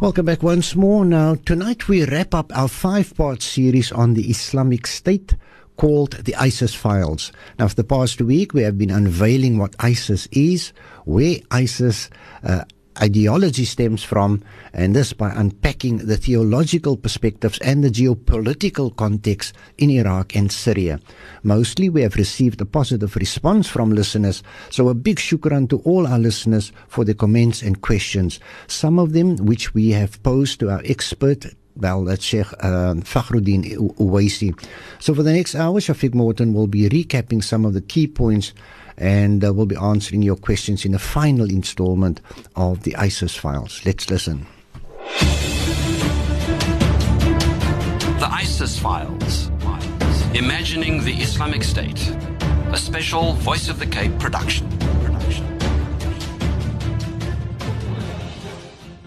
Welcome back once more. Now, tonight we wrap up our five part series on the Islamic State called the ISIS Files. Now, for the past week, we have been unveiling what ISIS is, where ISIS uh, ideology stems from, and this by unpacking the theological perspectives and the geopolitical context in Iraq and Syria. Mostly, we have received a positive response from listeners, so a big shukran to all our listeners for the comments and questions. Some of them which we have posed to our expert well, that's Sheikh uh, Fakhruddin Owaisi. So for the next hour, Shafiq Morton will be recapping some of the key points and uh, we'll be answering your questions in the final installment of the ISIS files. Let's listen. The ISIS Files Imagining the Islamic State, a special Voice of the Cape production.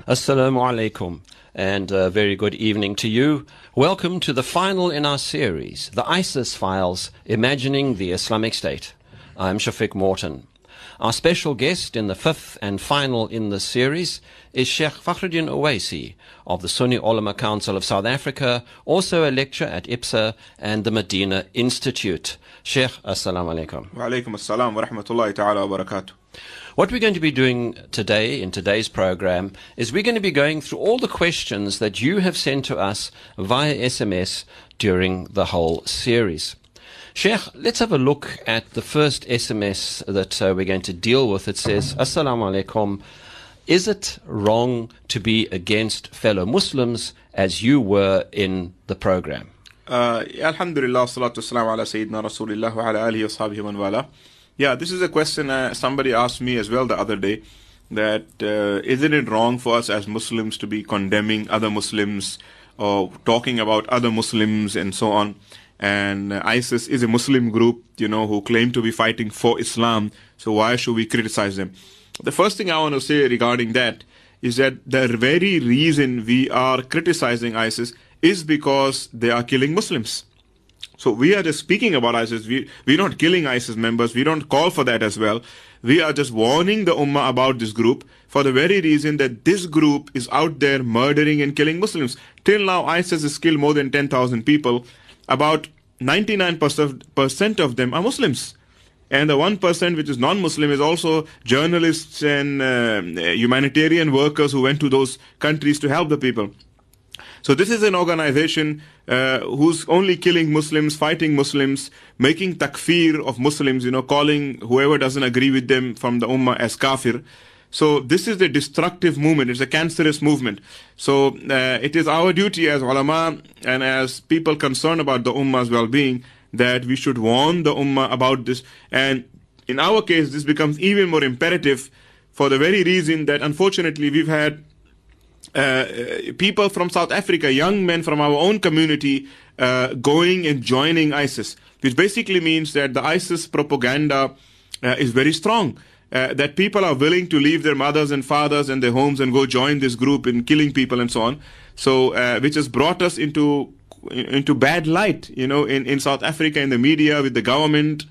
Assalamu alaikum and a very good evening to you. Welcome to the final in our series, The ISIS Files Imagining the Islamic State. I'm Shafiq Morton. Our special guest in the fifth and final in this series is Sheikh Fakhruddin Owaisi of the Sunni Ulama Council of South Africa, also a lecturer at IPSA and the Medina Institute. Sheikh, assalamu alaikum. Wa alaikum assalam wa rahmatullahi ta'ala wa barakatuh. What we're going to be doing today in today's program is we're going to be going through all the questions that you have sent to us via SMS during the whole series. Sheikh, let's have a look at the first SMS that uh, we're going to deal with. It says, Assalamu alaikum. Is it wrong to be against fellow Muslims as you were in the program? Uh, Alhamdulillah, salatu wassalamu ala Sayyidina Rasulillah wa ala alihi wa sahbihi. Yeah, this is a question uh, somebody asked me as well the other day. That uh, isn't it wrong for us as Muslims to be condemning other Muslims or talking about other Muslims and so on? And ISIS is a Muslim group, you know, who claim to be fighting for Islam. So why should we criticize them? The first thing I want to say regarding that is that the very reason we are criticizing ISIS is because they are killing Muslims. So we are just speaking about ISIS. We, we're not killing ISIS members. We don't call for that as well. We are just warning the Ummah about this group for the very reason that this group is out there murdering and killing Muslims. Till now, ISIS has killed more than 10,000 people about 99% of them are Muslims. And the 1% which is non-Muslim is also journalists and uh, humanitarian workers who went to those countries to help the people. So this is an organization uh, who's only killing Muslims, fighting Muslims, making takfir of Muslims, you know, calling whoever doesn't agree with them from the ummah as kafir. So this is a destructive movement. It's a cancerous movement. So uh, it is our duty as ulama and as people concerned about the ummah's well-being that we should warn the ummah about this. And in our case, this becomes even more imperative for the very reason that unfortunately we've had uh, people from South Africa, young men from our own community, uh, going and joining ISIS, which basically means that the ISIS propaganda uh, is very strong uh, that people are willing to leave their mothers and fathers and their homes and go join this group in killing people and so on. So, uh, which has brought us into into bad light, you know, in, in South Africa, in the media, with the government,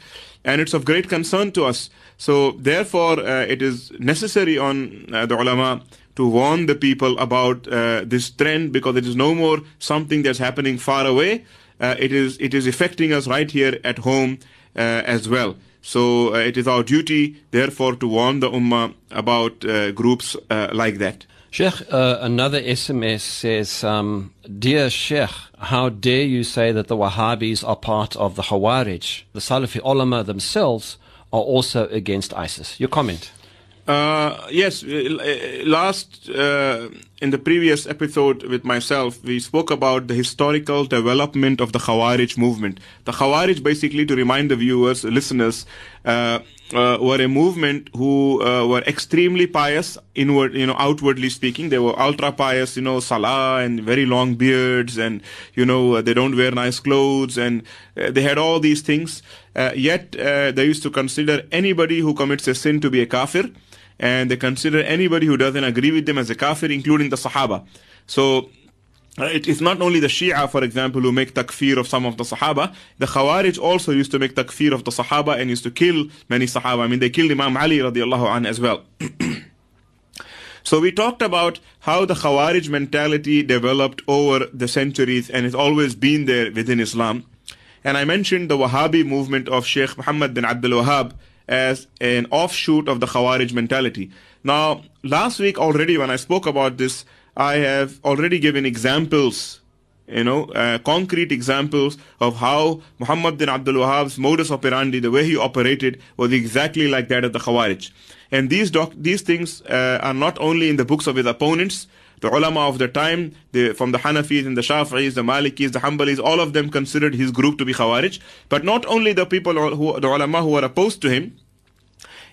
and it's of great concern to us. So, therefore, uh, it is necessary on uh, the ulama to warn the people about uh, this trend because it is no more something that's happening far away. Uh, it is it is affecting us right here at home as well. So uh, it is our duty, therefore, to warn the Ummah about uh, groups uh, like that. Sheikh, uh, another SMS says, um, Dear Sheikh, how dare you say that the Wahhabis are part of the Khawarij? The Salafi ulama themselves are also against ISIS. Your comment? Uh, yes, uh, last uh, in the previous episode with myself, we spoke about the historical development of the Khawarij movement. The Khawarij, basically, to remind the viewers, listeners, uh, uh, were a movement who uh, were extremely pious, inward, you know, outwardly speaking. They were ultra pious, you know, salah and very long beards, and you know, they don't wear nice clothes, and they had all these things. yet they used to consider anybody who commits a sin to be a kafir and they consider anybody who doesn't agree with them as a kafir, including the Sahaba. So uh, it is not only the Shia, for example, who make takfir of some of the Sahaba. The Khawarij also used to make takfir of the Sahaba and used to kill many Sahaba. I mean, they killed Imam Ali radiallahu anh as well. So we talked about how the Khawarij mentality developed over the centuries and it's always been there within Islam. And I mentioned the Wahhabi movement of Sheikh Muhammad bin Abdul Wahhab as an offshoot of the Khawarij mentality. Now, last week already when I spoke about this, I have already given examples, you know, uh, concrete examples of how Muhammad bin Abdul Wahhab's modus operandi, the way he operated, was exactly like that of the Khawarij. And these doc- these things uh, are not only in the books of his opponents, the ulama of the time, the, from the Hanafis and the Shafi'is, the Malikis, the Hanbalis, all of them considered his group to be Khawarij. But not only the people who, the ulama who were opposed to him,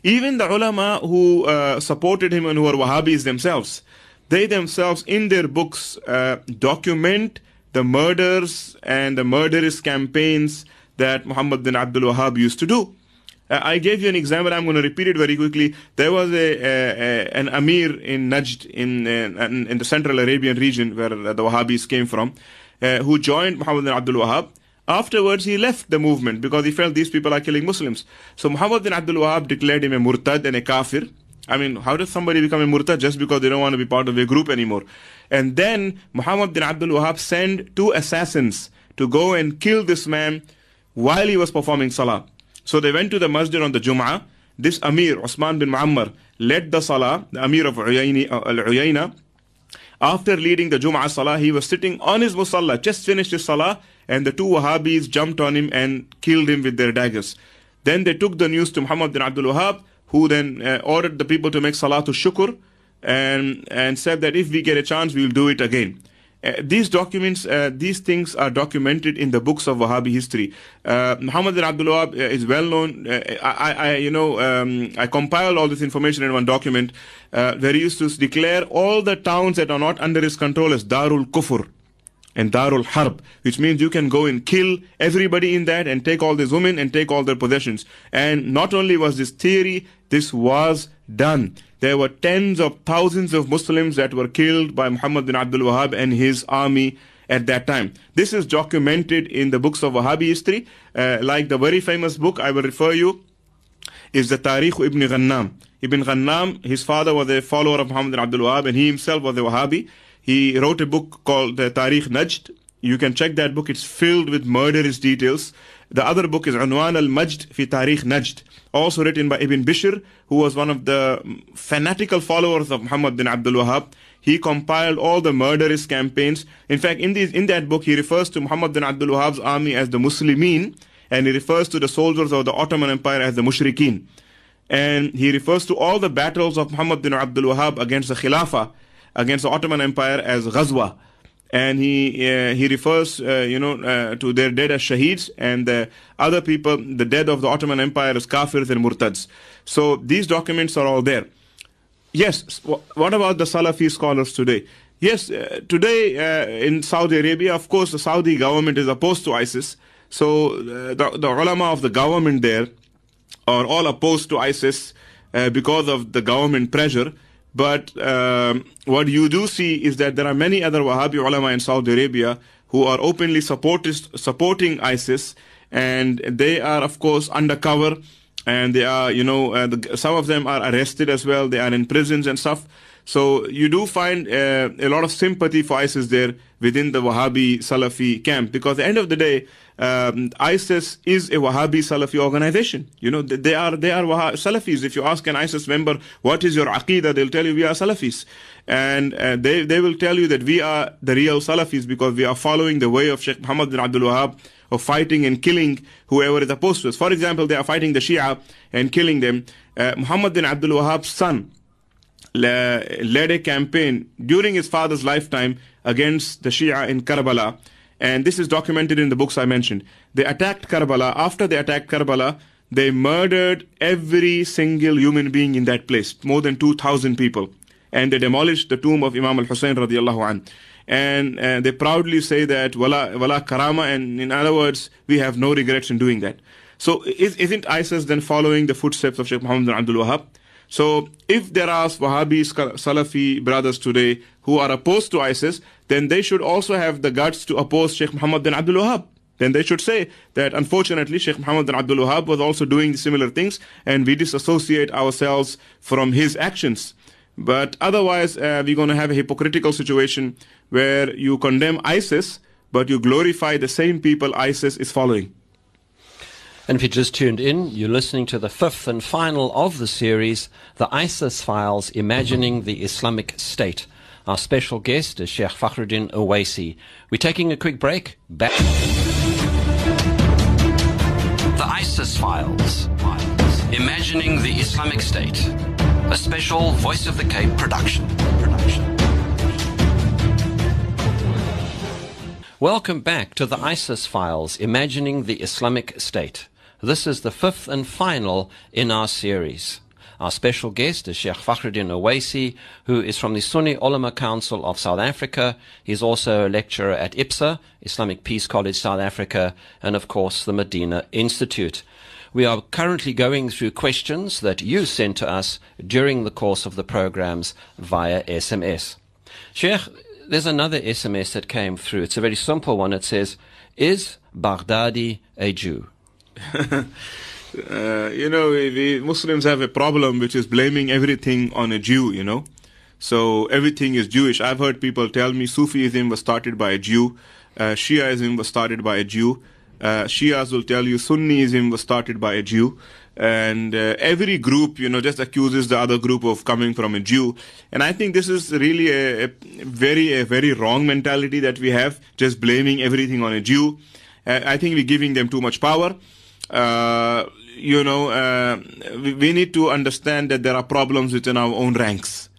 even the ulama who uh, supported him and who are Wahhabis themselves, they themselves in their books uh, document the murders and the murderous campaigns that Muhammad bin Abdul Wahhab used to do. Uh, I gave you an example. I'm going to repeat it very quickly. There was a, a, a an Amir in Najd in, uh, in, in the Central Arabian region where the Wahhabis came from, uh, who joined Muhammad bin Abdul Wahhab. Afterwards, he left the movement because he felt these people are killing Muslims. So Muhammad bin Abdul Wahhab declared him a murtad and a kafir. I mean, how does somebody become a murtad just because they don't want to be part of a group anymore? And then Muhammad bin Abdul Wahhab sent two assassins to go and kill this man while he was performing salah. So they went to the masjid on the Jum'ah. This Amir, Osman bin Muammar, led the salah, the Amir of Uyayni, uh, Al-Uyayna. After leading the Jum'ah salah, he was sitting on his musalla, just finished his salah, and the two Wahhabis jumped on him and killed him with their daggers. Then they took the news to Muhammad bin Abdul Wahhab, who then uh, ordered the people to make salah to shukr and, and said that if we get a chance, we'll do it again. Uh, these documents, uh, these things are documented in the books of Wahhabi history. Uh, Muhammad Abdul Wahab uh, is well known. Uh, I, I, you know, um, I compiled all this information in one document uh, where he used to declare all the towns that are not under his control as Darul Kufr and Darul Harb, which means you can go and kill everybody in that and take all these women and take all their possessions. And not only was this theory, this was done. There were tens of thousands of Muslims that were killed by Muhammad bin Abdul Wahhab and his army at that time. This is documented in the books of Wahhabi history, uh, like the very famous book I will refer you is the Tariq Ibn Ghannam. Ibn Ghannam, his father was a follower of Muhammad bin Abdul Wahhab and he himself was a Wahhabi. He wrote a book called the Tariq Najd. You can check that book. It's filled with murderous details. The other book is Unwan al-Majd fi Tariq Najd, also written by Ibn Bishr, who was one of the fanatical followers of Muhammad bin Abdul Wahhab. He compiled all the murderous campaigns. In fact, in, these, in that book, he refers to Muhammad bin Abdul Wahhab's army as the Muslimin, and he refers to the soldiers of the Ottoman Empire as the Mushrikeen. And he refers to all the battles of Muhammad bin Abdul Wahhab against the Khilafah, against the Ottoman Empire as Ghazwa and he uh, he refers uh, you know uh, to their dead as shaheeds and the other people the dead of the Ottoman Empire as kafirs and murtads. So these documents are all there. Yes what about the Salafi scholars today? Yes uh, today uh, in Saudi Arabia of course the Saudi government is opposed to ISIS. So uh, the, the ulama of the government there are all opposed to ISIS because of the government pressure but um, what you do see is that there are many other Wahhabi ulama in Saudi Arabia who are openly supporting ISIS, and they are, of course, undercover, and they are, you know, uh, the, some of them are arrested as well. They are in prisons and stuff. So you do find uh, a lot of sympathy for ISIS there within the Wahhabi Salafi camp, because at the end of the day, um, ISIS is a Wahhabi Salafi organization. You know, they are they are Wahhabi Salafis. If you ask an ISIS member what is your aqidah, they'll tell you we are Salafis, and uh, they they will tell you that we are the real Salafis because we are following the way of Sheikh Muhammad bin Abdul Wahhab of fighting and killing whoever is opposed to us. For example, they are fighting the Shia and killing them. Uh, Muhammad bin Abdul Wahhab's son led a campaign during his father's lifetime against the Shia in Karbala and this is documented in the books I mentioned. They attacked Karbala. After they attacked Karbala, they murdered every single human being in that place, more than 2,000 people. And they demolished the tomb of Imam al-Hussein radiallahu an. And uh, they proudly say that, wala, wala karama, and in other words, we have no regrets in doing that. So is, isn't ISIS then following the footsteps of Sheikh Muhammad bin Abdul Wahab? So if there are Wahhabi Salafi brothers today who are opposed to ISIS, then they should also have the guts to oppose Sheikh Muhammad bin Abdul Wahab. Then they should say that unfortunately Sheikh Muhammad bin Abdul Wahab was also doing similar things and we disassociate ourselves from his actions. But otherwise, uh, we're going to have a hypocritical situation where you condemn ISIS, but you glorify the same people ISIS is following. And if you just tuned in, you're listening to the fifth and final of the series, The ISIS Files Imagining the Islamic State. Our special guest is Sheikh Fakhruddin Owaisi. We're taking a quick break. Back. The ISIS Files Imagining the Islamic State. A special Voice of the Cape production. production. Welcome back to the ISIS Files Imagining the Islamic State. This is the fifth and final in our series. Our special guest is Sheikh Fakhruddin Owaisi, who is from the Sunni Ulama Council of South Africa. He's also a lecturer at IPSA, Islamic Peace College South Africa, and of course the Medina Institute. We are currently going through questions that you sent to us during the course of the programs via SMS. Sheikh, there's another SMS that came through. It's a very simple one. It says, Is Baghdadi a Jew? Uh, you know, the Muslims have a problem which is blaming everything on a Jew, you know. So everything is Jewish. I've heard people tell me Sufism was started by a Jew, uh, Shiaism was started by a Jew. Uh, Shias will tell you Sunniism was started by a Jew. And uh, every group, you know, just accuses the other group of coming from a Jew. And I think this is really a, a very, a very wrong mentality that we have, just blaming everything on a Jew. Uh, I think we're giving them too much power. Uh, you know, uh, we, need to understand that there are problems within our own ranks.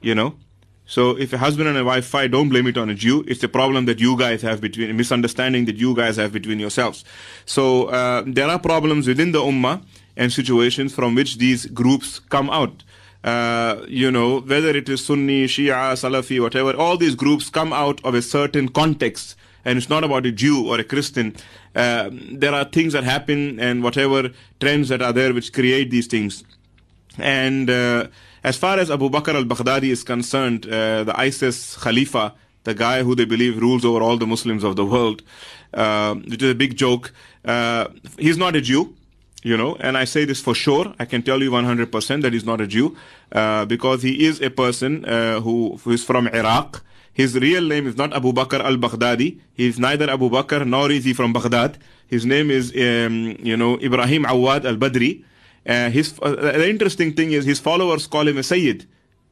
You know, so if a husband and a wife fight, don't blame it on a Jew. It's a problem that you guys have between, misunderstanding that you guys have between yourselves. So uh, there are problems within the ummah and situations from which these groups come out. Uh, you know, whether it is Sunni, Shia, Salafi, whatever, all these groups come out of a certain context and it's not about a Jew or a Christian. Uh, there are things that happen and whatever trends that are there which create these things. And uh, as far as Abu Bakr al-Baghdadi is concerned, uh, the ISIS Khalifa, the guy who they believe rules over all the Muslims of the world, uh, which is a big joke, uh, he's not a Jew you know, and I say this for sure. I can tell you 100% that he's not a Jew, uh, because he is a person who, who is from Iraq, his real name is not Abu Bakr al-Baghdadi. He is neither Abu Bakr nor is he from Baghdad. His name is, um, you know, Ibrahim Awad al-Badri. Uh, his, uh, the interesting thing is his followers call him a Sayyid.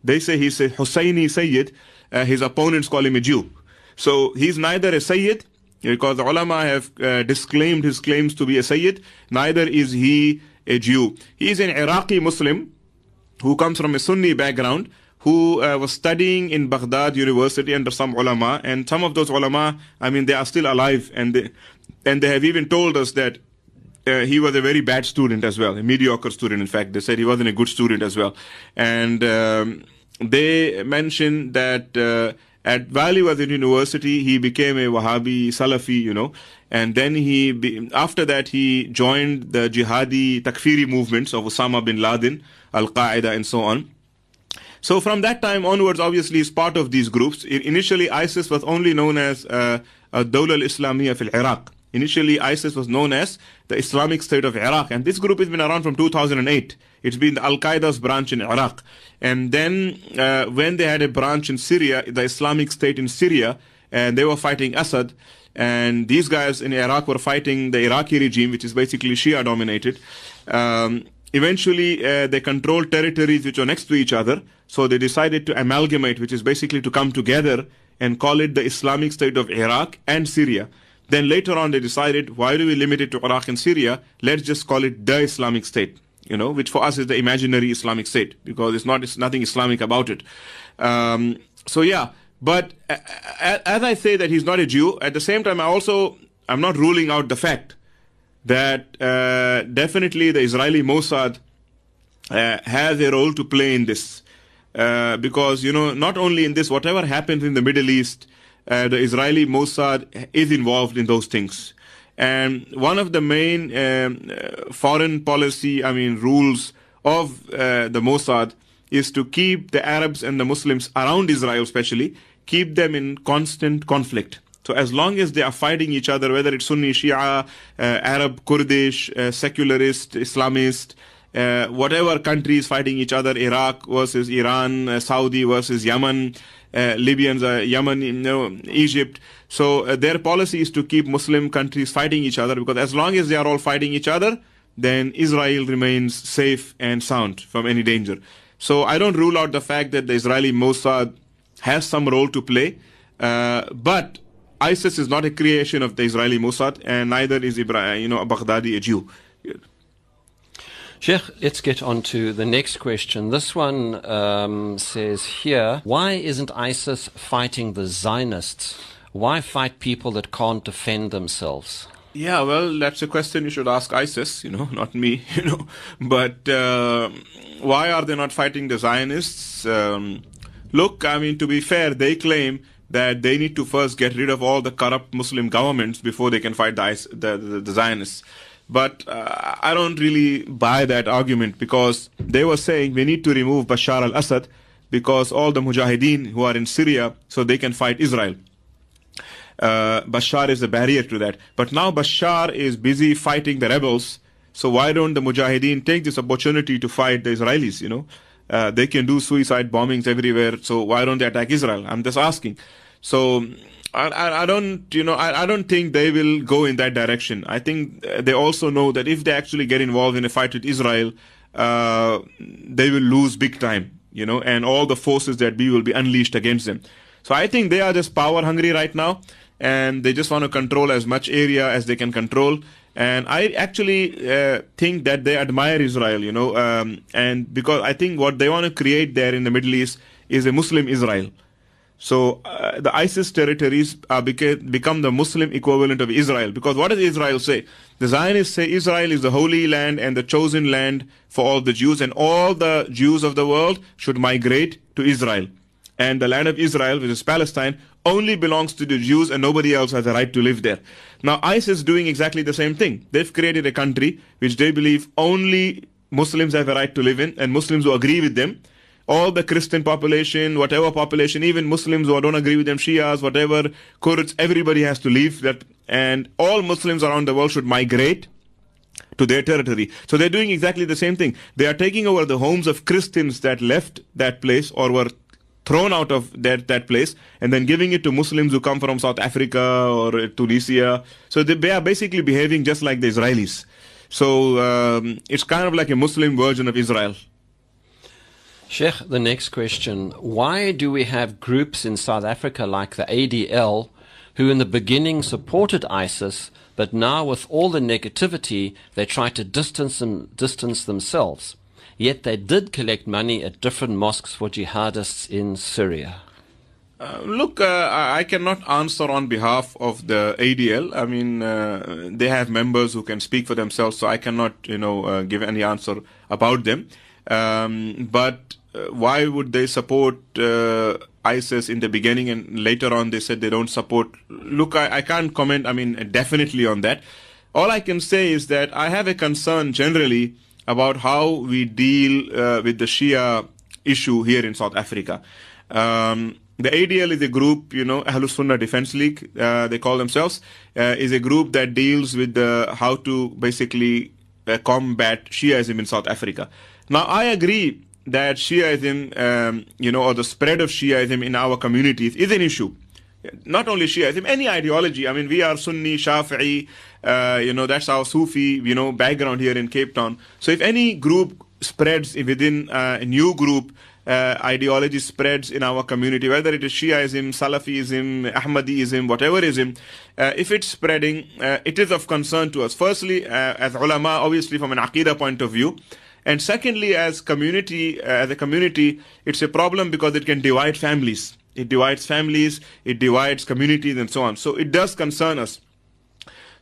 They say he's a Husseini Sayyid. Uh, his opponents call him a Jew. So he's neither a Sayyid, because the ulama have uh, disclaimed his claims to be a Sayyid, neither is he a Jew. He is an Iraqi Muslim who comes from a Sunni background who uh, was studying in Baghdad University under some ulama, and some of those ulama, I mean, they are still alive, and they, and they have even told us that uh, he was a very bad student as well, a mediocre student. In fact, they said he wasn't a good student as well, and um, they mentioned that. Uh, at Valley Wazir University, he became a Wahhabi Salafi, you know, and then he, be, after that, he joined the jihadi takfiri movements of Osama bin Laden, Al Qaeda, and so on. So from that time onwards, obviously, is part of these groups. Initially, ISIS was only known as uh, Dawla al-Islamiyya fil Iraq. Initially, ISIS was known as the Islamic State of Iraq, and this group has been around from 2008. It's been the Al Qaeda's branch in Iraq, and then uh, when they had a branch in Syria, the Islamic State in Syria, and they were fighting Assad, and these guys in Iraq were fighting the Iraqi regime, which is basically Shia dominated. Um, eventually, uh, they controlled territories which were next to each other. So they decided to amalgamate, which is basically to come together and call it the Islamic State of Iraq and Syria. Then later on, they decided, why do we limit it to Iraq and Syria? Let's just call it the Islamic State, you know, which for us is the imaginary Islamic State because it's not, it's nothing Islamic about it. Um, so yeah, but as I say that he's not a Jew, at the same time, I also, I'm not ruling out the fact that uh, definitely the Israeli Mossad uh, has a role to play in this. Uh, because you know not only in this whatever happens in the middle east the israeli mossad is involved in those things and one of the main um, foreign policy i mean rules of uh, the mossad is to keep the arabs and the muslims around israel especially keep them in constant conflict so as long as they are fighting each other whether it's sunni shia uh, arab kurdish secularist islamist uh, whatever countries fighting each other, Iraq versus Iran, uh, Saudi versus Yemen, uh, Libyans, uh, Yemen, you know, Egypt. So uh, their policy is to keep Muslim countries fighting each other because as long as they are all fighting each other, then Israel remains safe and sound from any danger. So I don't rule out the fact that the Israeli Mossad has some role to play, uh, but ISIS is not a creation of the Israeli Mossad, and neither is Ibrahim, you know, Baghdadi a Jew. Sheikh, let's get on to the next question. This one um, says here Why isn't ISIS fighting the Zionists? Why fight people that can't defend themselves? Yeah, well, that's a question you should ask ISIS, you know, not me, you know. But uh, why are they not fighting the Zionists? Um, look, I mean, to be fair, they claim that they need to first get rid of all the corrupt Muslim governments before they can fight the, the, the, the Zionists. But uh, I don't really buy that argument because they were saying we need to remove Bashar al Assad because all the Mujahideen who are in Syria so they can fight Israel. Uh, Bashar is a barrier to that. But now Bashar is busy fighting the rebels. So why don't the Mujahideen take this opportunity to fight the Israelis? You know, uh, they can do suicide bombings everywhere. So why don't they attack Israel? I'm just asking. So I, I, don't, you know, I, I don't think they will go in that direction. I think they also know that if they actually get involved in a fight with Israel, uh, they will lose big time, you know, and all the forces that be will be unleashed against them. So I think they are just power hungry right now, and they just want to control as much area as they can control. And I actually uh, think that they admire Israel, you know, um, and because I think what they want to create there in the Middle East is a Muslim Israel. So uh, the ISIS territories uh, beca- become the Muslim equivalent of Israel. Because what does Israel say? The Zionists say Israel is the holy land and the chosen land for all the Jews, and all the Jews of the world should migrate to Israel. And the land of Israel, which is Palestine, only belongs to the Jews and nobody else has a right to live there. Now, ISIS is doing exactly the same thing. They've created a country which they believe only Muslims have a right to live in, and Muslims who agree with them all the Christian population, whatever population, even Muslims who don't agree with them, Shias, whatever, Kurds, everybody has to leave that, and all Muslims around the world should migrate to their territory. So they're doing exactly the same thing. They are taking over the homes of Christians that left that place or were thrown out of that, that place and then giving it to Muslims who come from South Africa or Tunisia. So they, they are basically behaving just like the Israelis. So um, it's kind of like a Muslim version of Israel. Sheikh, the next question. Why do we have groups in South Africa like the ADL who in the beginning supported ISIS, but now with all the negativity, they try to distance, them, distance themselves? Yet they did collect money at different mosques for jihadists in Syria. Uh, look, uh, I cannot answer on behalf of the ADL. I mean, uh, they have members who can speak for themselves, so I cannot, you know, uh, give any answer about them. Um, but uh, why would they support uh, ISIS in the beginning and later on they said they don't support? Look, I, I can't comment, I mean, definitely on that. All I can say is that I have a concern generally about how we deal uh, with the Shia issue here in South Africa. Um, the ADL is a group, you know, Ahlus Sunnah Defense League, uh, they call themselves, uh, is a group that deals with the, how to basically uh, combat Shiaism in South Africa. Now, I agree that Shiaism, um, you know, or the spread of Shiaism in our communities is an issue. Not only Shiaism, any ideology. I mean, we are Sunni, Shafi'i, uh, you know, that's our Sufi, you know, background here in Cape Town. So if any group spreads within uh, a new group, uh, ideology spreads in our community, whether it is Shiaism, Salafism, Ahmadism, whatever ism, uh, if it's spreading, uh, it is of concern to us. Firstly, uh, as ulama, obviously from an aqidah point of view, and secondly, as community, uh, as a community, it's a problem because it can divide families. It divides families, it divides communities, and so on. So it does concern us.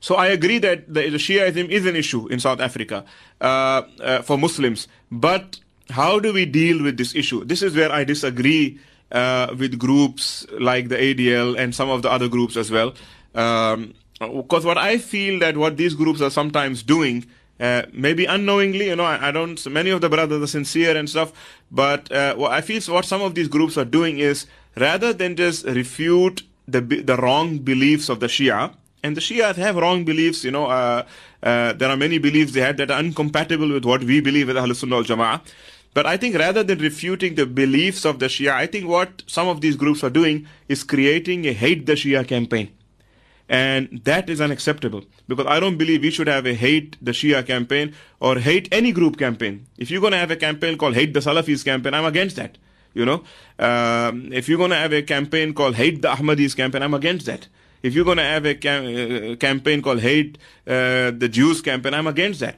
So I agree that the, Shiaism is an issue in South Africa uh, uh, for Muslims. But how do we deal with this issue? This is where I disagree uh, with groups like the ADL and some of the other groups as well. Um, because what I feel that what these groups are sometimes doing uh, maybe unknowingly, you know, I, I, don't, many of the brothers are sincere and stuff, but uh, what I feel what some of these groups are doing is rather than just refute the, the wrong beliefs of the Shia, and the Shias have wrong beliefs, you know, uh, Uh, there are many beliefs they had that are incompatible with what we believe with Ahlul Sunnah al Jama'ah. But I think rather than refuting the beliefs of the Shia, I think what some of these groups are doing is creating a hate the Shia campaign. And that is unacceptable because I don't believe we should have a hate the Shia campaign or hate any group campaign. If you're going to have a campaign called hate the Salafis campaign, I'm against that. You know, um, if you're going to have a campaign called hate the Ahmadis campaign, I'm against that. If you're going to have a cam- uh, campaign called hate uh, the Jews campaign, I'm against that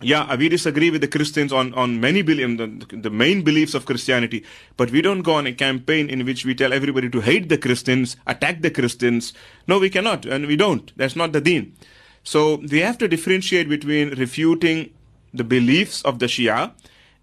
yeah, we disagree with the Christians on, on many the, the main beliefs of Christianity, but we don't go on a campaign in which we tell everybody to hate the Christians, attack the Christians. No, we cannot, and we don't. That's not the deen. So we have to differentiate between refuting the beliefs of the Shia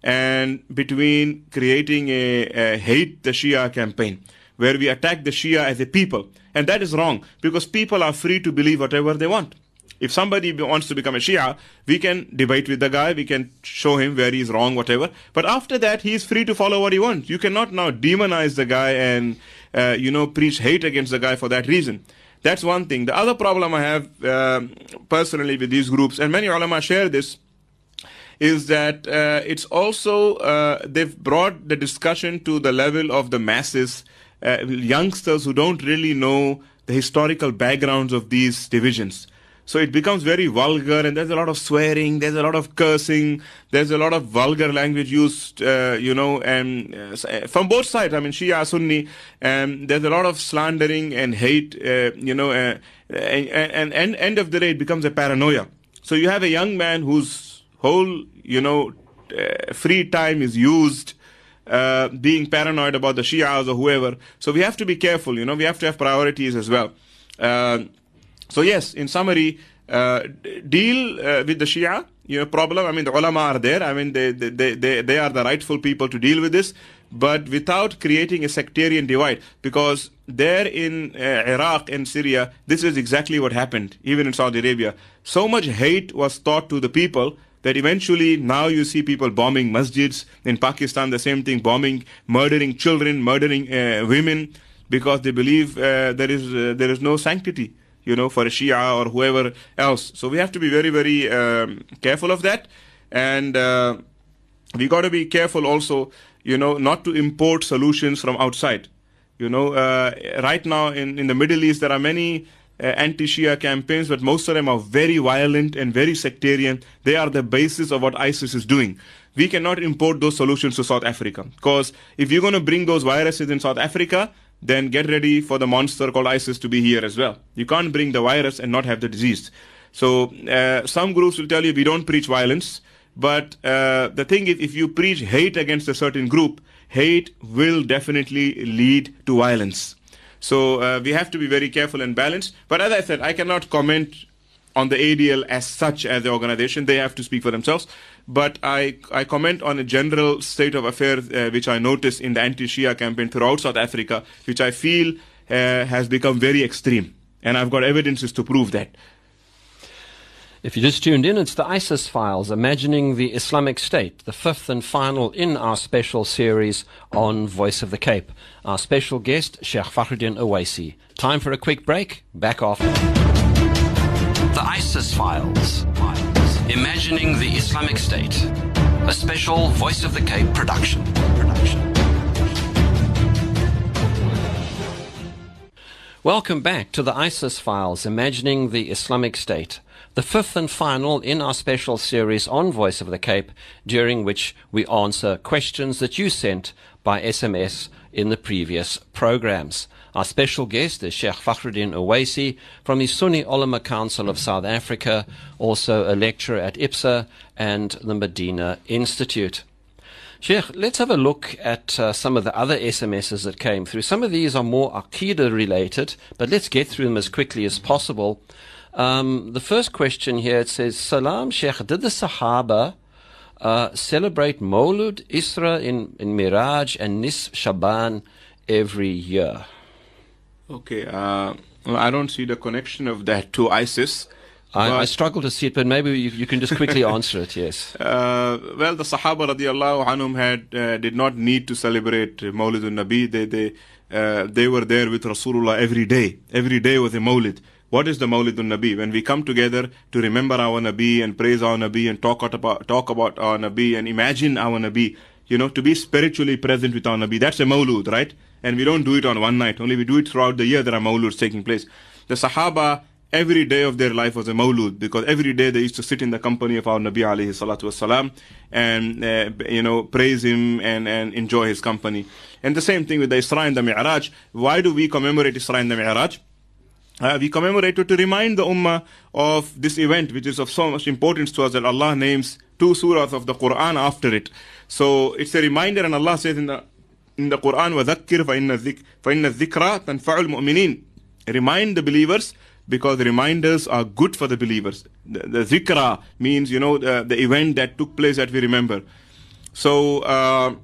and between creating a, a hate the Shia campaign where we attack the Shia as a people. And that is wrong because people are free to believe whatever they want. If somebody wants to become a Shia, we can debate with the guy, we can show him where he's wrong, whatever. But after that, he is free to follow what he wants. You cannot now demonize the guy and, uh, you know, preach hate against the guy for that reason. That's one thing. The other problem I have uh, personally with these groups, and many ulama share this, is that uh, it's also, uh, they've brought the discussion to the level of the masses, uh, youngsters who don't really know the historical backgrounds of these divisions. So it becomes very vulgar, and there's a lot of swearing, there's a lot of cursing, there's a lot of vulgar language used, uh, you know, and uh, from both sides. I mean, Shia, Sunni, and there's a lot of slandering and hate, uh, you know, uh, and, and, and end of the day, it becomes a paranoia. So you have a young man whose whole, you know, uh, free time is used. Uh, being paranoid about the Shias or whoever. So we have to be careful, you know, we have to have priorities as well. Uh, so yes, in summary, uh, deal uh, with the Shia you know, problem. I mean, the ulama are there. I mean, they, they, they, they are the rightful people to deal with this, but without creating a sectarian divide. Because there in uh, Iraq and Syria, this is exactly what happened, even in Saudi Arabia. So much hate was taught to the people that eventually now you see people bombing masjids. In Pakistan, the same thing, bombing, murdering children, murdering uh, women, because they believe uh, there is uh, there is no sanctity you know, for a Shia or whoever else. So we have to be very, very um, careful of that. And uh, we got to be careful also, you know, not to import solutions from outside. You know, uh, right now in, in the Middle East, there are many anti-Shia campaigns, but most of them are very violent and very sectarian. They are the basis of what ISIS is doing. We cannot import those solutions to South Africa because if you're going to bring those viruses in South Africa, then get ready for the monster called ISIS to be here as well. You can't bring the virus and not have the disease. So uh, some groups will tell you we don't preach violence, but uh, the thing is, if you preach hate against a certain group, hate will definitely lead to violence. So uh, we have to be very careful and balanced. But as I said, I cannot comment on the ADL as such as the organization. They have to speak for themselves. But I, I comment on a general state of affairs uh, which I noticed in the anti-Shia campaign throughout South Africa, which I feel uh, has become very extreme. And I've got evidences to prove that. If you just tuned in, it's the ISIS files, imagining the Islamic State, the fifth and final in our special series on Voice of the Cape. Our special guest, Sheikh Fakhruddin Owaisi. Time for a quick break. Back off. The ISIS files. Imagining the Islamic State. A special Voice of the Cape production. production. Welcome back to the ISIS files, Imagining the Islamic State, the fifth and final in our special series on Voice of the Cape, during which we answer questions that you sent by SMS in the previous programs. Our special guest is Sheikh Fakhruddin Owaisi from the Sunni Ulama Council of South Africa, also a lecturer at IPSA and the Medina Institute. Sheikh, let's have a look at uh, some of the other SMSs that came through. Some of these are more Aqidah related, but let's get through them as quickly as possible. Um, the first question here it says, Salam Sheikh, did the Sahaba uh, celebrate Maulud, Isra in, in Miraj, and Nisf Sha'ban every year? Okay, uh, well, I don't see the connection of that to ISIS. I, I, struggle to see it, but maybe you, you can just quickly answer it. Yes. Uh, well, the Sahaba radiallahu anhum had uh, did not need to celebrate Mawlid al Nabi. They they uh, they were there with Rasulullah every day. Every day was a Mawlid. What is the Mawlidun Nabi? When we come together to remember our Nabi and praise our Nabi and talk about, talk about our Nabi and imagine our Nabi, you know, to be spiritually present with our Nabi. That's a Mawlud, right? And we don't do it on one night. Only we do it throughout the year. There are Mawluds taking place. The Sahaba, every day of their life was a Mawlud because every day they used to sit in the company of our Nabi alayhi salatu wasalam and, uh, you know, praise him and, and enjoy his company. And the same thing with the Isra and the Mi'raj. Why do we commemorate Isra and the Mi'raj? Uh, we commemorate it to remind the Ummah of this event, which is of so much importance to us that Allah names two surahs of the Quran after it. So it's a reminder, and Allah says in the in the Quran, وَذَكِّرْ فَإِنَّ الذِّكْرَى تَنْفَعُ الْمُؤْمِنِينَ Remind the believers because reminders are good for the believers. The, the zikra means, you know, the, the, event that took place that we remember. So, uh,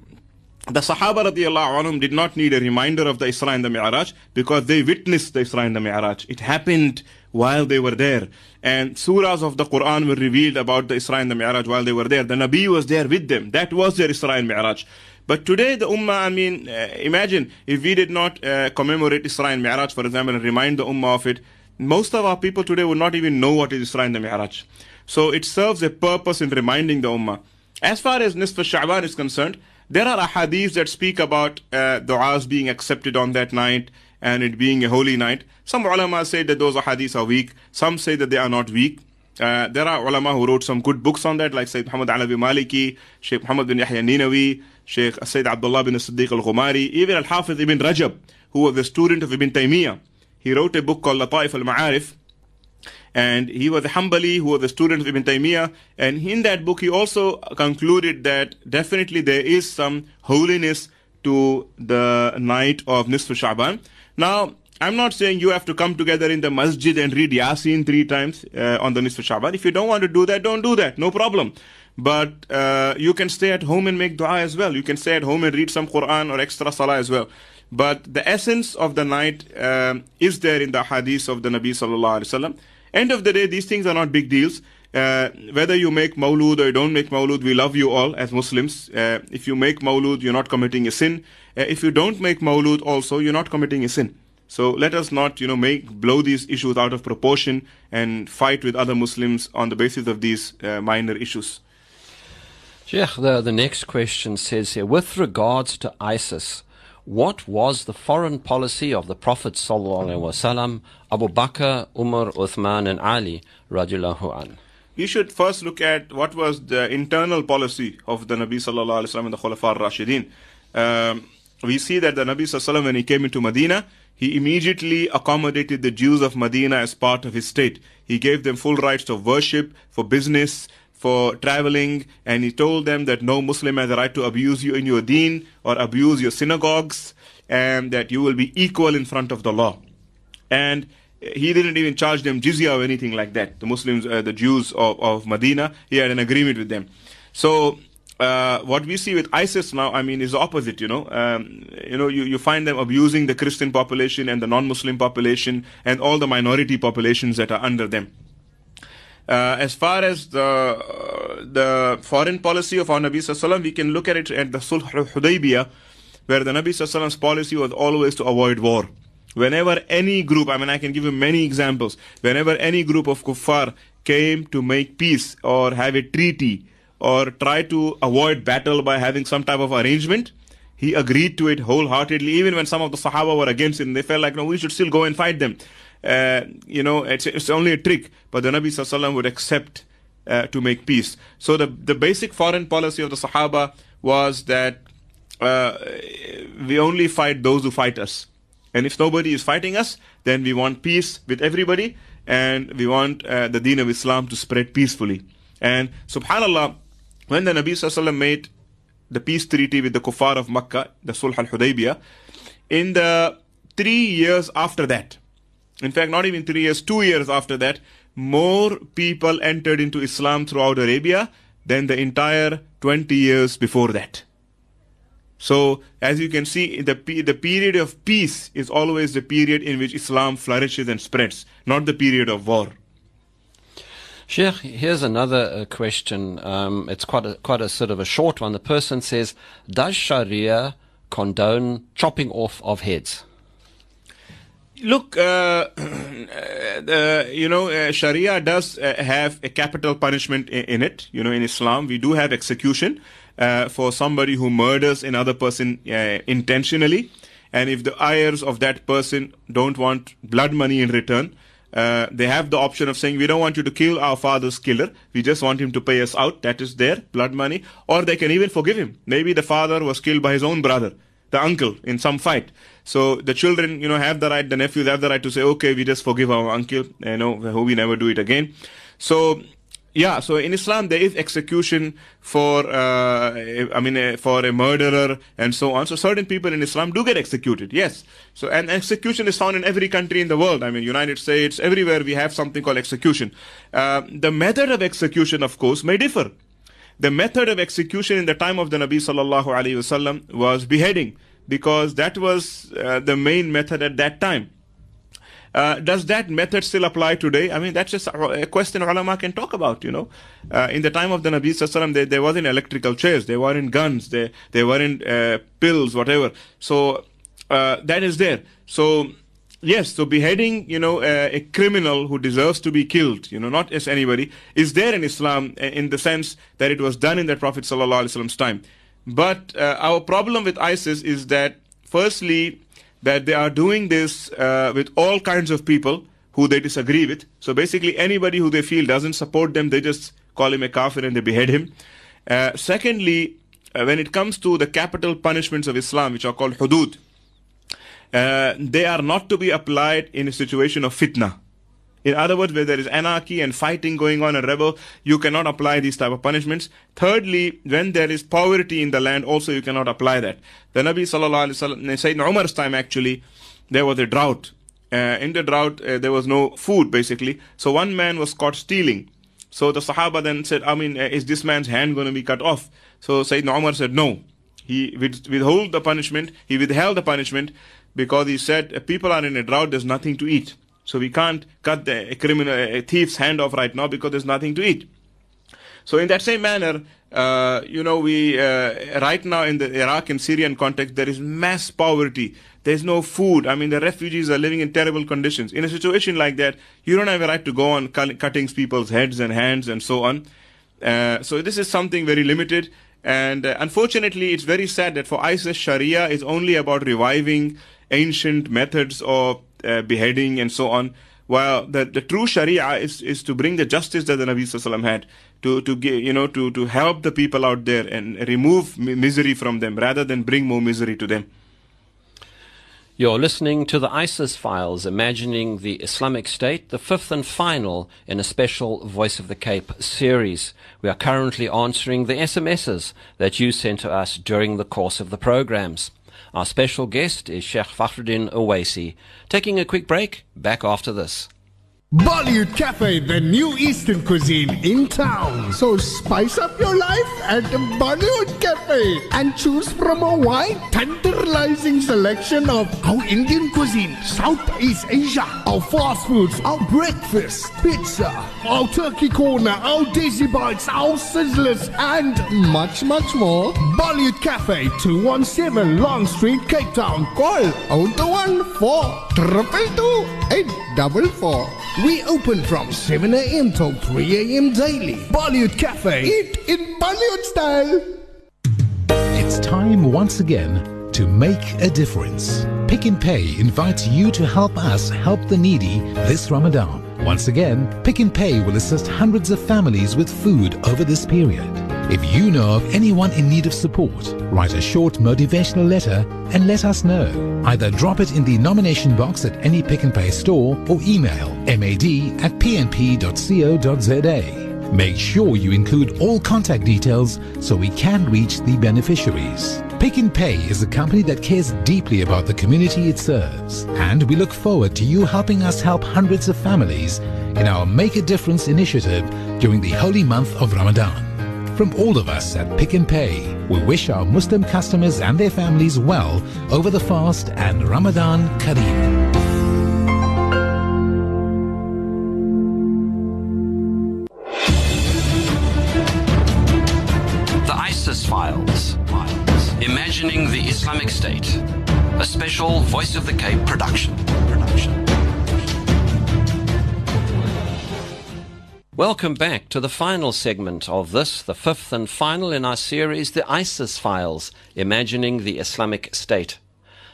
the Sahaba radiallahu anhum did not need a reminder of the Isra and the Mi'raj because they witnessed the Isra and the Mi'raj. It happened while they were there. And surahs of the Quran were revealed about the Isra and the Mi'raj while they were there. The Nabi was there with them. That was their Isra and Mi'raj. But today, the Ummah, I mean, uh, imagine if we did not uh, commemorate Isra and Mi'raj, for example, and remind the Ummah of it, most of our people today would not even know what is Isra and the Mi'raj. So it serves a purpose in reminding the Ummah. As far as Nisf Sha'ban is concerned, there are ahadiths that speak about uh, du'as being accepted on that night and it being a holy night. Some ulama say that those ahadiths are weak. Some say that they are not weak. Uh, there are ulama who wrote some good books on that, like Sayyid Muhammad Alawi Maliki, Sheikh Muhammad bin Yahya Ninawi, Sheikh Sayyid Abdullah bin Siddiq al-Ghumari, even Al-Hafiz ibn Rajab, who was a student of Ibn Taymiyyah. He wrote a book called Lataif al-Ma'arif, and he was a Hanbali who was a student of Ibn Taymiyyah. And in that book, he also concluded that definitely there is some holiness to the night of Nisf Sha'ban. Now, I'm not saying you have to come together in the masjid and read Yasin three times uh, on the Nisf Sha'ban. If you don't want to do that, don't do that. No problem. But uh, you can stay at home and make dua as well. You can stay at home and read some Quran or extra salah as well. But the essence of the night um, is there in the hadith of the Nabi sallallahu alaihi wasallam. End of the day, these things are not big deals. Uh, whether you make maulud or you don't make maulud, we love you all as Muslims. Uh, if you make maulud, you're not committing a sin. Uh, if you don't make maulud also, you're not committing a sin. So let us not, you know, make blow these issues out of proportion and fight with other Muslims on the basis of these uh, minor issues. Sheikh, the, the next question says here, with regards to ISIS, what was the foreign policy of the Prophet wasallam, Abu Bakr, Umar, Uthman, and Ali radiallahu an? We should first look at what was the internal policy of the Nabi sallallahu alaihi wasallam and the Khulafa rashidin um, we see that the Nabi sallallahu when he came into Medina, he immediately accommodated the Jews of Medina as part of his state. He gave them full rights of worship, for business, for traveling, and he told them that no Muslim has a right to abuse you in your deen or abuse your synagogues, and that you will be equal in front of the law. And he didn't even charge them jizya or anything like that. The Muslims, uh, the Jews of, of Medina, he had an agreement with them. So uh, what we see with ISIS now, I mean, is the opposite. You know, um, you know, you, you find them abusing the Christian population and the non-Muslim population and all the minority populations that are under them. Uh, as far as the uh, the foreign policy of our Nabi Sallallahu we can look at it at the Sulh Hudaybiyah, where the Nabi Sallallahu policy was always to avoid war. Whenever any group, I mean, I can give you many examples. Whenever any group of kuffar came to make peace or have a treaty or try to avoid battle by having some type of arrangement, he agreed to it wholeheartedly. Even when some of the Sahaba were against and they felt like, no, we should still go and fight them uh, you know, it's, it's only a trick, but the Nabi Sallallahu would accept uh, to make peace. So the, the basic foreign policy of the Sahaba was that uh, we only fight those who fight us. And if nobody is fighting us, then we want peace with everybody, and we want uh, the deen of Islam to spread peacefully. And subhanAllah, when the Nabi Sallallahu made the peace treaty with the kuffar of Makkah, the Sulh al-Hudaybiyah, in the three years after that, in fact, not even three years, two years after that, more people entered into Islam throughout Arabia than the entire 20 years before that. So, as you can see, the, the period of peace is always the period in which Islam flourishes and spreads, not the period of war. Sheikh, here's another uh, question. Um, it's quite a, quite a sort of a short one. The person says, Does Sharia condone chopping off of heads? Look, uh, uh, you know, uh, Sharia does uh, have a capital punishment in, in, it. You know, in Islam, we do have execution uh, for somebody who murders another person intentionally. And if the heirs of that person don't want blood money in return, uh, they have the option of saying, we don't want you to kill our father's killer. We just want him to pay us out. That is their blood money. Or they can even forgive him. Maybe the father was killed by his own brother, the uncle, in some fight. So the children, you know, have the right, the nephews have the right to say, okay, we just forgive our uncle, you know, hope we never do it again. So yeah, so in Islam there is execution for, uh, I mean, uh, for a murderer and so on. So certain people in Islam do get executed, yes. So and execution is found in every country in the world. I mean, United States, everywhere we have something called execution. Uh, the method of execution, of course, may differ. The method of execution in the time of the Nabi sallallahu alaihi wasallam was beheading because that was uh, the main method at that time. Uh, does that method still apply today? I mean, that's just a question ulama can talk about, you know. Uh, in the time of the Nabi Sallallahu there, there wasn't electrical chairs, there weren't guns, there, there weren't uh, pills, whatever. So, uh, that is there. So, yes, so beheading, you know, uh, a criminal who deserves to be killed, you know, not as anybody, is there in Islam uh, in the sense that it was done in the Prophet Sallallahu time. But our problem with ISIS is that, firstly, that they are doing this uh, with all kinds of people who they disagree with. So basically, anybody who they feel doesn't support them, they just call him a kafir and they behead him. Uh, secondly, uh, when it comes to the capital punishments of Islam, which are called hudud, uh, they are not to be applied in a situation of fitna. In other words, where there is anarchy and fighting going on and rebel, you cannot apply these type of punishments. Thirdly, when there is poverty in the land, also you cannot apply that. The Nabi sallallahu alaihi wasallam, Sayyidina Umar's time actually, there was a drought. Uh, in the drought, uh, there was no food basically. So one man was caught stealing. So the Sahaba then said, I mean, uh, is this man's hand going to be cut off? So Sayyidina Umar said, no. He withhold the punishment. He withheld the punishment because he said, people are in a drought, there's nothing to eat. So we can't cut the criminal, a thief's hand off right now because there's nothing to eat. So in that same manner, uh, you know, we uh, right now in the Iraq and Syrian context, there is mass poverty. There's no food. I mean, the refugees are living in terrible conditions. In a situation like that, you don't have a right to go on cutting people's heads and hands and so on. Uh, so this is something very limited. And uh, unfortunately, it's very sad that for ISIS, Sharia is only about reviving ancient methods of uh, beheading and so on. While the, the true Sharia is, is to bring the justice that the Nabi Sallallahu had, to, to you know, to, to help the people out there and remove misery from them rather than bring more misery to them. You're listening to the ISIS Files, Imagining the Islamic State, the fifth and final in a special Voice of the Cape series. We are currently answering the SMSs that you sent to us during the course of the programs. Our special guest is Sheikh Fakhruddin Owaisi. Taking a quick break, back after this. Bollywood Cafe, the new Eastern cuisine in town. So spice up your life at Bollywood Cafe and choose from a wide, tantalizing selection of our Indian cuisine, Southeast Asia, our fast foods, our breakfast, pizza, our turkey corner, our daisy bites, our sizzlers, and much, much more. Bollywood Cafe, 217 Long Street, Cape Town. Call 021 4 844. We open from 7 a.m. till 3 a.m. daily. Bollywood Cafe. Eat in Bollywood style. It's time once again to make a difference. Pick n Pay invites you to help us help the needy this Ramadan. Once again, Pick n Pay will assist hundreds of families with food over this period. If you know of anyone in need of support, write a short motivational letter and let us know. Either drop it in the nomination box at any Pick n Pay store or email mad at pnp.co.za. Make sure you include all contact details so we can reach the beneficiaries. Pick n Pay is a company that cares deeply about the community it serves, and we look forward to you helping us help hundreds of families in our Make a Difference initiative during the holy month of Ramadan. From all of us at Pick n Pay, we wish our Muslim customers and their families well over the fast and Ramadan Kareem. The ISIS Files. Imagining the Islamic State. a special Voice of the Cape production. Production. Welcome back to the final segment of this, the fifth and final in our series, The ISIS Files Imagining the Islamic State.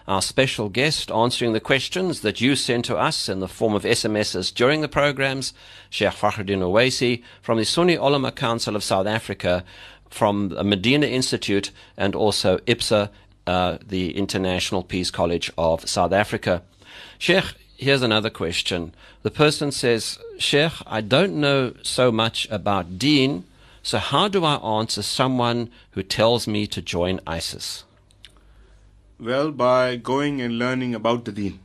Our special guest answering the questions that you sent to us in the form of SMSs during the programs, Sheikh Fakhruddin Owaisi from the Sunni Ulama Council of South Africa, from the Medina Institute, and also IPSA, uh, the International Peace College of South Africa. Sheikh, here's another question. The person says, Sheikh, I don't know so much about deen, so how do I answer someone who tells me to join ISIS? Well, by going and learning about the deen.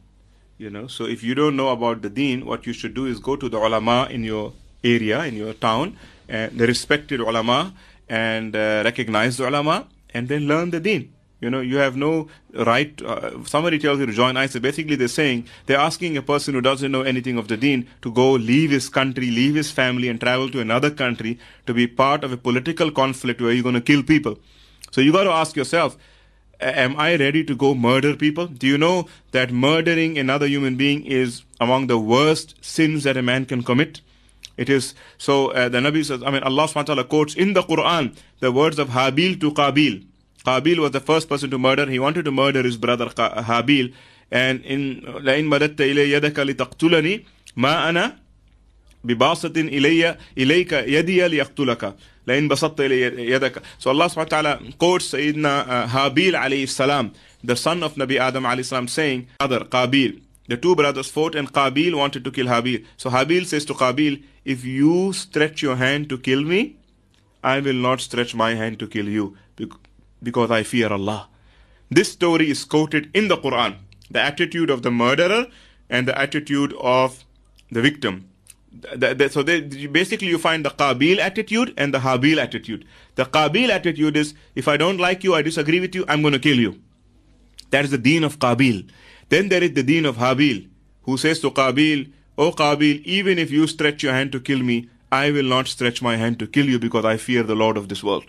You know, so if you don't know about the deen, what you should do is go to the ulama in your area, in your town, and the respected ulama, and uh, recognize the ulama, and then learn the deen. You know, you have no right. Uh, somebody tells you to join ISIS. Basically, they're saying they're asking a person who doesn't know anything of the Deen to go leave his country, leave his family, and travel to another country to be part of a political conflict where you're going to kill people. So you got to ask yourself, am I ready to go murder people? Do you know that murdering another human being is among the worst sins that a man can commit? It is so. Uh, the Nabi says, I mean, Allah subhanahu wa taala quotes in the Quran the words of Habil to Qabil. Qabil was the first person to murder. He wanted to murder his brother Habil. And in لَإِن مَدَدْتَ إِلَيَّ يَدَكَ لِتَقْتُلَنِي مَا أَنَا بباسط إلي إليك يدي ليقتلك لئن بسطت إلي يدك So Allah subhanahu wa ta'ala quotes Sayyidina uh, Habil alayhi salam, the son of Nabi Adam alayhi salam saying, other Qabil, the two brothers fought and Qabil wanted to kill Habil. So Habil says to Qabil, if you stretch your hand to kill me, I will not stretch my hand to kill you because I fear Allah. This story is quoted in the Quran. The attitude of the murderer and the attitude of the victim. The, the, so they, basically, you find the Qabil attitude and the Habil attitude. The Qabil attitude is if I don't like you, I disagree with you, I'm going to kill you. That is the deen of Qabil. Then there is the deen of Habil, who says to Qabil, O Qabil, even if you stretch your hand to kill me, I will not stretch my hand to kill you because I fear the Lord of this world.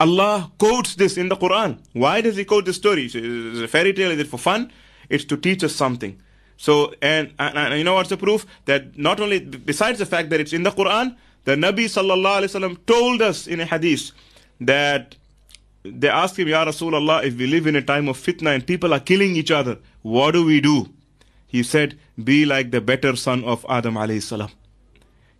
Allah quotes this in the Quran. Why does He quote this story? Is it a fairy tale? Is it for fun? It's to teach us something. So, and, and, and, you know what's the proof? That not only, besides the fact that it's in the Quran, the Nabi sallallahu alayhi wasallam told us in a hadith that they asked him, Ya Rasulullah, if we live in a time of fitna and people are killing each other, what do we do? He said, be like the better son of Adam alayhi salam.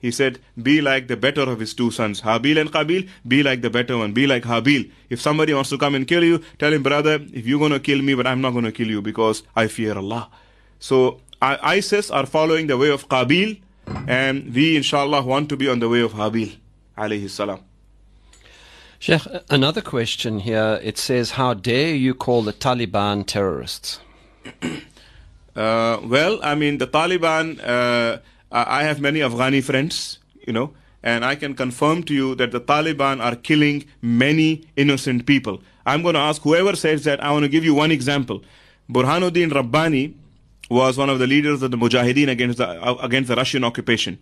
He said, Be like the better of his two sons, Habil and Qabil, be like the better one, be like Habil. If somebody wants to come and kill you, tell him, brother, if you're going to kill me, but I'm not going to kill you because I fear Allah. So ISIS are following the way of Qabil, and we, inshallah, want to be on the way of Habil, alayhi salam. Sheikh, another question here. It says, How dare you call the Taliban terrorists? uh, well, I mean, the Taliban. Uh, I have many Afghani friends, you know, and I can confirm to you that the Taliban are killing many innocent people. I'm going to ask whoever says that, I want to give you one example. Burhanuddin Rabbani was one of the leaders of the Mujahideen against the, uh, against the Russian occupation.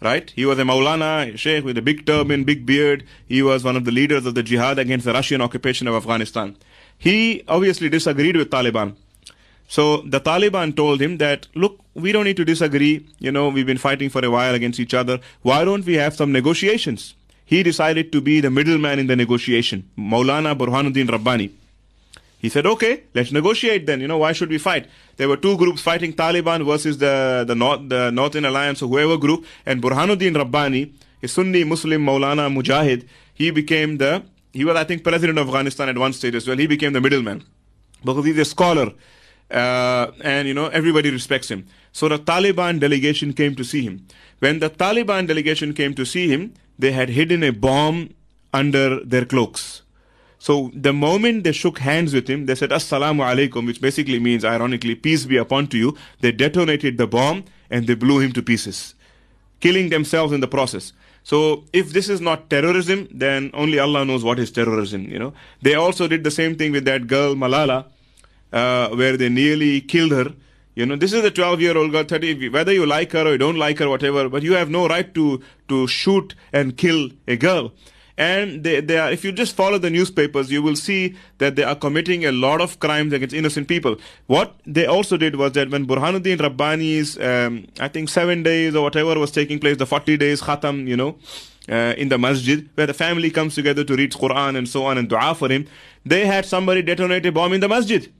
Right? He was a Maulana, a sheikh with a big turban, big beard. He was one of the leaders of the jihad against the Russian occupation of Afghanistan. He obviously disagreed with Taliban. So the Taliban told him that, look, we don't need to disagree. You know, we've been fighting for a while against each other. Why don't we have some negotiations? He decided to be the middleman in the negotiation. Maulana Burhanuddin Rabbani. He said, okay, let's negotiate then. You know, why should we fight? There were two groups fighting Taliban versus the, the, North, the Northern Alliance or whoever group. And Burhanuddin Rabbani, a Sunni Muslim Maulana Mujahid, he became the, he was, I think, president of Afghanistan at one stage as well. He became the middleman because he's a scholar uh, and you know everybody respects him. So the Taliban delegation came to see him. When the Taliban delegation came to see him, they had hidden a bomb under their cloaks. So the moment they shook hands with him, they said Assalamu alaikum, which basically means, ironically, peace be upon to you. They detonated the bomb and they blew him to pieces, killing themselves in the process. So if this is not terrorism, then only Allah knows what is terrorism. You know, they also did the same thing with that girl Malala uh, where they nearly killed her. You know, this is a 12 year old girl, 30, whether you like her or you don't like her, whatever, but you have no right to, to shoot and kill a girl. and they, they are, if you just follow the newspapers, you will see that they are committing a lot of crimes against innocent people. What they also did was that when Burhanuddin Rabbani's, um, I think seven days or whatever was taking place, the 40 days khatam, you know, uh, in the masjid, where the family comes together to read Quran and so on and dua for him, they had somebody detonate a bomb in the masjid.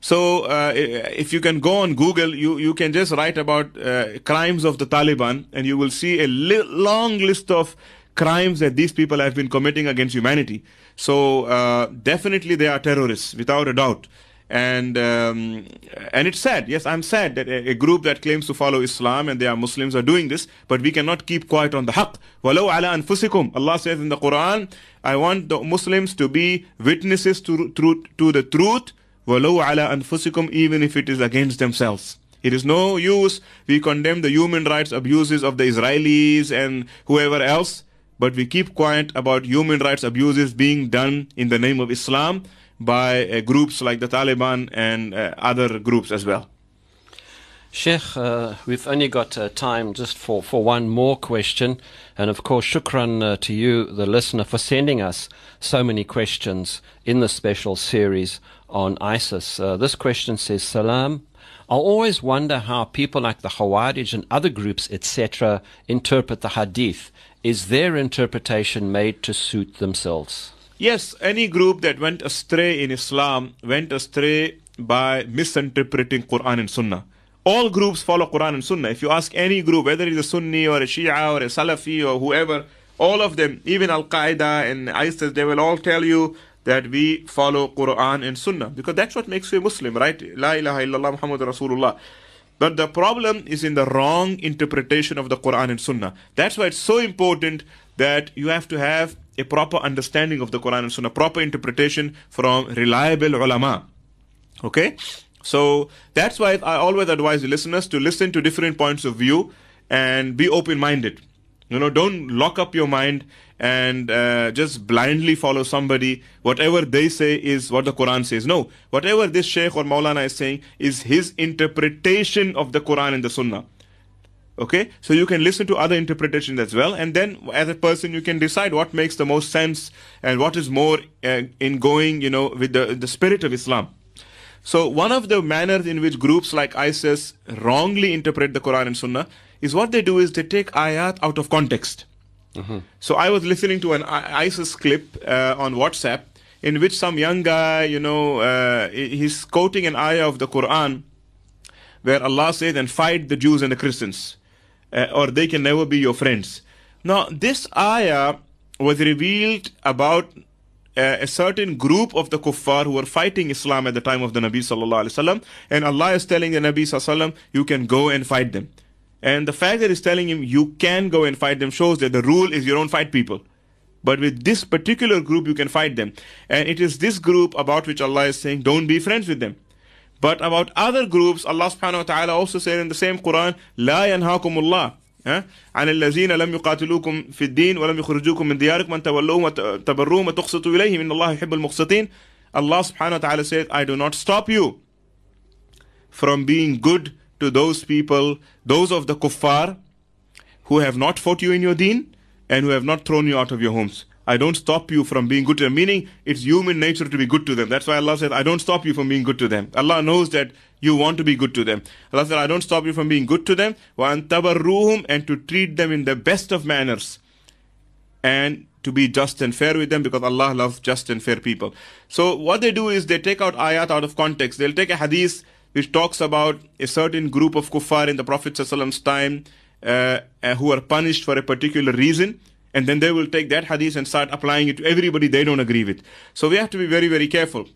So uh, if you can go on Google, you, you can just write about uh, crimes of the Taliban and you will see a li- long list of crimes that these people have been committing against humanity. So uh, definitely they are terrorists, without a doubt. And um, and it's sad. Yes, I'm sad that a, a, group that claims to follow Islam and they are Muslims are doing this. But we cannot keep quiet on the haqq. Walau ala anfusikum. Allah says in the Quran, I want the Muslims to be witnesses to, to, to the truth وَلَوْ عَلَىٰ أَنفُسِكُمْ Even if it is against themselves. It is no use we condemn the human rights abuses of the Israelis and whoever else, but we keep quiet about human rights abuses being done in the name of Islam by uh, groups like the Taliban and uh, other groups as well. Sheikh, uh, we've only got uh, time just for, for one more question. And of course, shukran uh, to you, the listener, for sending us so many questions in the special series on ISIS. Uh, this question says, Salam. I always wonder how people like the Khawarij and other groups, etc., interpret the Hadith. Is their interpretation made to suit themselves? Yes, any group that went astray in Islam went astray by misinterpreting Quran and Sunnah. All groups follow Quran and Sunnah. If you ask any group, whether it's a Sunni or a Shia or a Salafi or whoever, all of them, even Al Qaeda and ISIS, they will all tell you that we follow Quran and Sunnah because that's what makes you a Muslim, right? La ilaha illallah Muhammad Rasulullah. But the problem is in the wrong interpretation of the Quran and Sunnah. That's why it's so important that you have to have a proper understanding of the Quran and Sunnah, proper interpretation from reliable ulama. Okay? So that's why I always advise the listeners to listen to different points of view and be open minded. You know, don't lock up your mind and uh, just blindly follow somebody. Whatever they say is what the Quran says. No, whatever this Sheikh or Maulana is saying is his interpretation of the Quran and the Sunnah. Okay, so you can listen to other interpretations as well, and then as a person, you can decide what makes the most sense and what is more uh, in going, you know, with the the spirit of Islam. So one of the manners in which groups like ISIS wrongly interpret the Quran and Sunnah is what they do is they take ayat out of context. Mm-hmm. So I was listening to an ISIS clip uh, on WhatsApp in which some young guy, you know, uh, he's quoting an ayah of the Quran where Allah says, and fight the Jews and the Christians, uh, or they can never be your friends. Now, this ayah was revealed about uh, a certain group of the kuffar who were fighting Islam at the time of the Nabi sallallahu alaihi wasallam, and Allah is telling the Nabi sallallahu alaihi wasallam, you can go and fight them. And the fact that he's telling him you can go and fight them shows that the rule is you don't fight people. But with this particular group, you can fight them. And it is this group about which Allah is saying, don't be friends with them. But about other groups, Allah subhanahu wa ta'ala also said in the same Quran, لا ينهاكم الله عن الذين لم يقاتلوكم في الدين ولم يخرجوكم من دياركم أن تولوهم وتبروهم وتقسطوا إليهم إن الله يحب المقسطين Allah subhanahu wa ta'ala said, I do not stop you from being good to those people, those of the kuffar who have not fought you in your deen and who have not thrown you out of your homes. I don't stop you from being good to them. Meaning, it's human nature to be good to them. That's why Allah said, I don't stop you from being good to them. Allah knows that you want to be good to them. Allah said, I don't stop you from being good to them. وَأَن تَبَرُّوهُمْ And to treat them in the best of manners. And to be just and fair with them because Allah loves just and fair people. So what they do is they take out ayat out of context. They'll take a hadith which talks about a certain group of kuffar in the Prophet's time uh, uh, who are punished for a particular reason. And then they will take that hadith and start applying it to everybody they don't agree with. So we have to be very, very careful.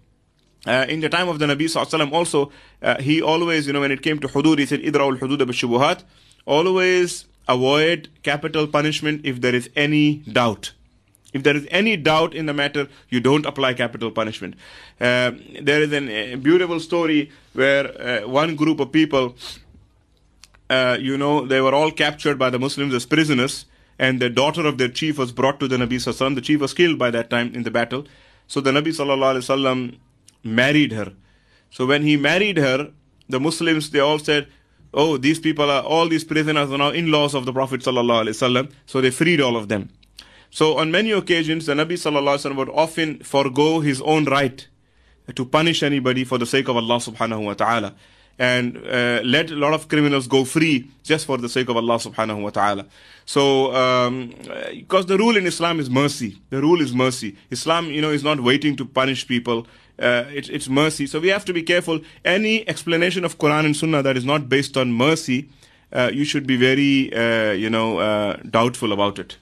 Uh, in the time of the Nabi Sallallahu also, uh, he always, you know, when it came to hudud, he said, Idra'ul hudud shubuhat Always avoid capital punishment if there is any doubt. If there is any doubt in the matter, you don't apply capital punishment. Uh, there is an, a beautiful story where uh, one group of people, uh, you know, they were all captured by the Muslims as prisoners, and the daughter of their chief was brought to the Nabi Sallallahu The chief was killed by that time in the battle. So the Nabi Sallallahu married her. So when he married her, the Muslims they all said, "Oh, these people are all these prisoners are now in-laws of the Prophet. So they freed all of them. So on many occasions, the Nabi sallallahu would often forego his own right to punish anybody for the sake of Allah subhanahu wa ta'ala and uh, let a lot of criminals go free just for the sake of Allah subhanahu wa ta'ala. So, um, because the rule in Islam is mercy. The rule is mercy. Islam, you know, is not waiting to punish people. Uh, it, it's mercy. So we have to be careful. Any explanation of Quran and Sunnah that is not based on mercy, uh, you should be very, uh, you know, uh, doubtful about it.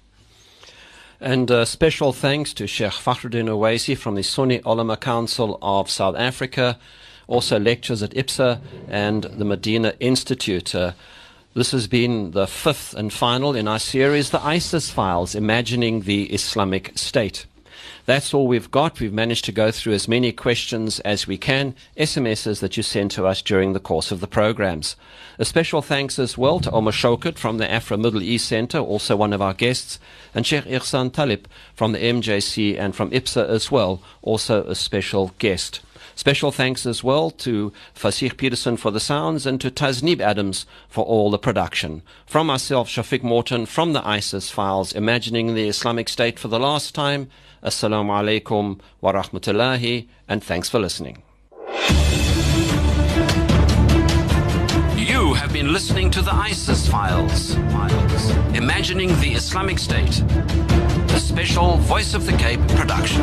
And special thanks to Sheikh Fakhruddin Owaisi from the Sunni Ulama Council of South Africa, also lectures at IPSA and the Medina Institute. Uh, this has been the fifth and final in our series, The ISIS Files Imagining the Islamic State. That's all we've got. We've managed to go through as many questions as we can, SMSs that you send to us during the course of the programs. A special thanks as well to Omar Shokat from the Afro Middle East Center, also one of our guests, and Sheikh Ihsan Talib from the MJC and from IPSA as well, also a special guest. Special thanks as well to Fasih Peterson for the sounds and to Taznib Adams for all the production. From myself, Shafiq Morton, from the ISIS files, imagining the Islamic State for the last time. Assalamu alaikum wa rahmatullahi, and thanks for listening. You have been listening to the ISIS files, imagining the Islamic State, a special Voice of the Cape production.